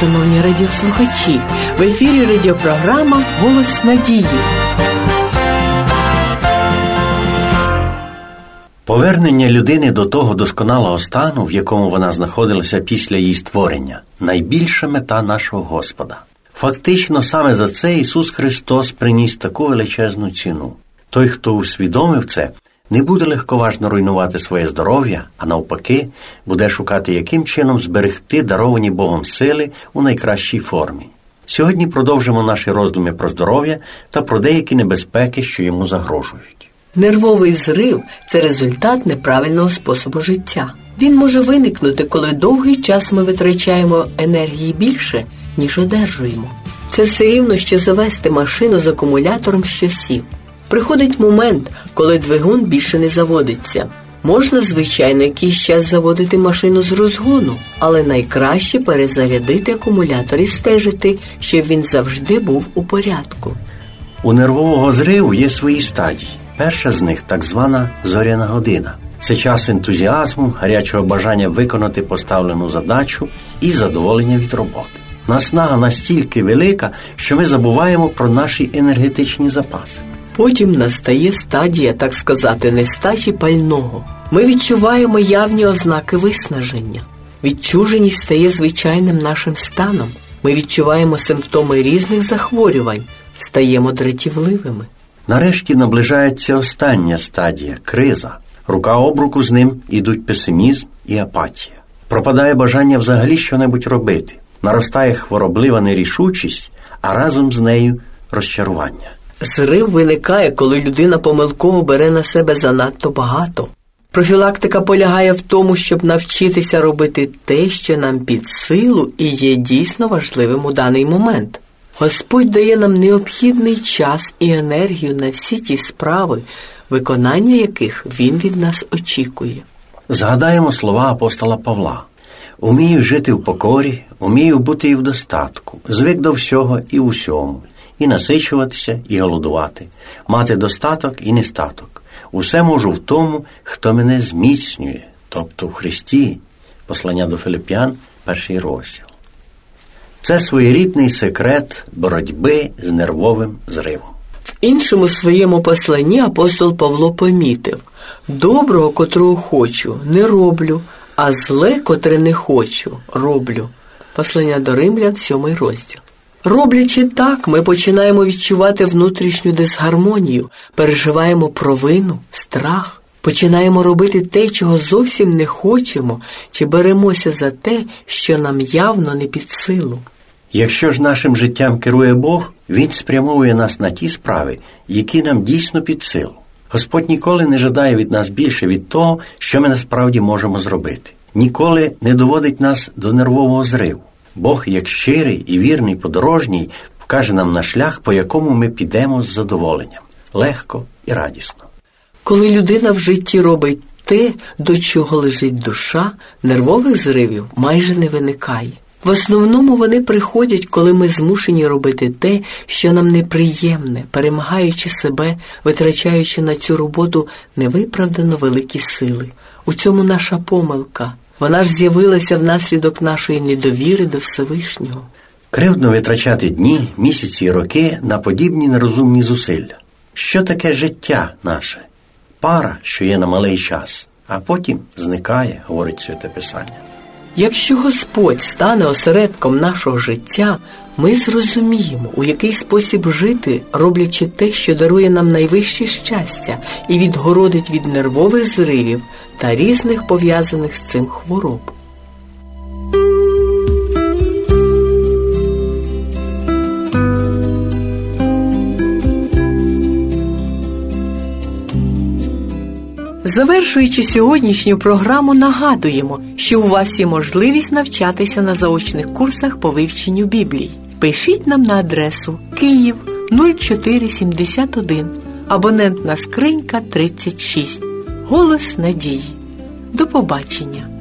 шановні радіослухачі! В ефірі радіопрограма Голос надії. Повернення людини до того досконалого стану, в якому вона знаходилася після її створення, найбільша мета нашого Господа. Фактично, саме за це Ісус Христос приніс таку величезну ціну. Той, хто усвідомив це, не буде легковажно руйнувати своє здоров'я, а навпаки, буде шукати, яким чином зберегти даровані Богом сили у найкращій формі. Сьогодні продовжимо наші роздуми про здоров'я та про деякі небезпеки, що йому загрожують. Нервовий зрив це результат неправильного способу життя. Він може виникнути, коли довгий час ми витрачаємо енергії більше, ніж одержуємо. Це все рівно, що завести машину з акумулятором що сів. Приходить момент, коли двигун більше не заводиться. Можна, звичайно, якийсь час заводити машину з розгону, але найкраще перезарядити акумулятор і стежити, щоб він завжди був у порядку. У нервового зриву є свої стадії. Перша з них так звана зоряна година. Це час ентузіазму, гарячого бажання виконати поставлену задачу і задоволення від роботи. Наснага настільки велика, що ми забуваємо про наші енергетичні запаси. Потім настає стадія, так сказати, нестачі пального. Ми відчуваємо явні ознаки виснаження. Відчуженість стає звичайним нашим станом. Ми відчуваємо симптоми різних захворювань, стаємо дратівливими. Нарешті наближається остання стадія криза. Рука об руку з ним ідуть песимізм і апатія. Пропадає бажання взагалі щонебудь робити. Наростає хвороблива нерішучість, а разом з нею розчарування. Зрив виникає, коли людина помилково бере на себе занадто багато. Профілактика полягає в тому, щоб навчитися робити те, що нам під силу і є дійсно важливим у даний момент. Господь дає нам необхідний час і енергію на всі ті справи, виконання яких Він від нас очікує. Згадаємо слова апостола Павла. Умію жити в покорі, умію бути і в достатку, звик до всього і усьому, і насичуватися, і голодувати, мати достаток і нестаток. Усе можу в тому, хто мене зміцнює, тобто в Христі, послання до Филип'ян, перший розділ. Це своєрідний секрет боротьби з нервовим зривом. В іншому своєму посланні апостол Павло помітив доброго, котрого хочу, не роблю, а зле, котре не хочу, роблю. Послання до римлян, сьомий розділ. Роблячи так, ми починаємо відчувати внутрішню дисгармонію, переживаємо провину, страх, починаємо робити те, чого зовсім не хочемо, чи беремося за те, що нам явно не під силу. Якщо ж нашим життям керує Бог, Він спрямовує нас на ті справи, які нам дійсно під силу. Господь ніколи не жадає від нас більше від того, що ми насправді можемо зробити. Ніколи не доводить нас до нервового зриву. Бог, як щирий і вірний подорожній, вкаже нам на шлях, по якому ми підемо з задоволенням, легко і радісно. Коли людина в житті робить те, до чого лежить душа, нервових зривів майже не виникає. В основному вони приходять, коли ми змушені робити те, що нам неприємне, перемагаючи себе, витрачаючи на цю роботу невиправдано великі сили. У цьому наша помилка. Вона ж з'явилася внаслідок нашої недовіри до Всевишнього. Кривдно витрачати дні, місяці і роки на подібні нерозумні зусилля. Що таке життя наше? Пара, що є на малий час, а потім зникає, говорить Святе Писання. Якщо Господь стане осередком нашого життя, ми зрозуміємо, у який спосіб жити, роблячи те, що дарує нам найвище щастя, і відгородить від нервових зривів та різних пов'язаних з цим хвороб. Завершуючи сьогоднішню програму, нагадуємо, що у вас є можливість навчатися на заочних курсах по вивченню Біблії. Пишіть нам на адресу Київ 0471, абонентна скринька 36. Голос надії. До побачення!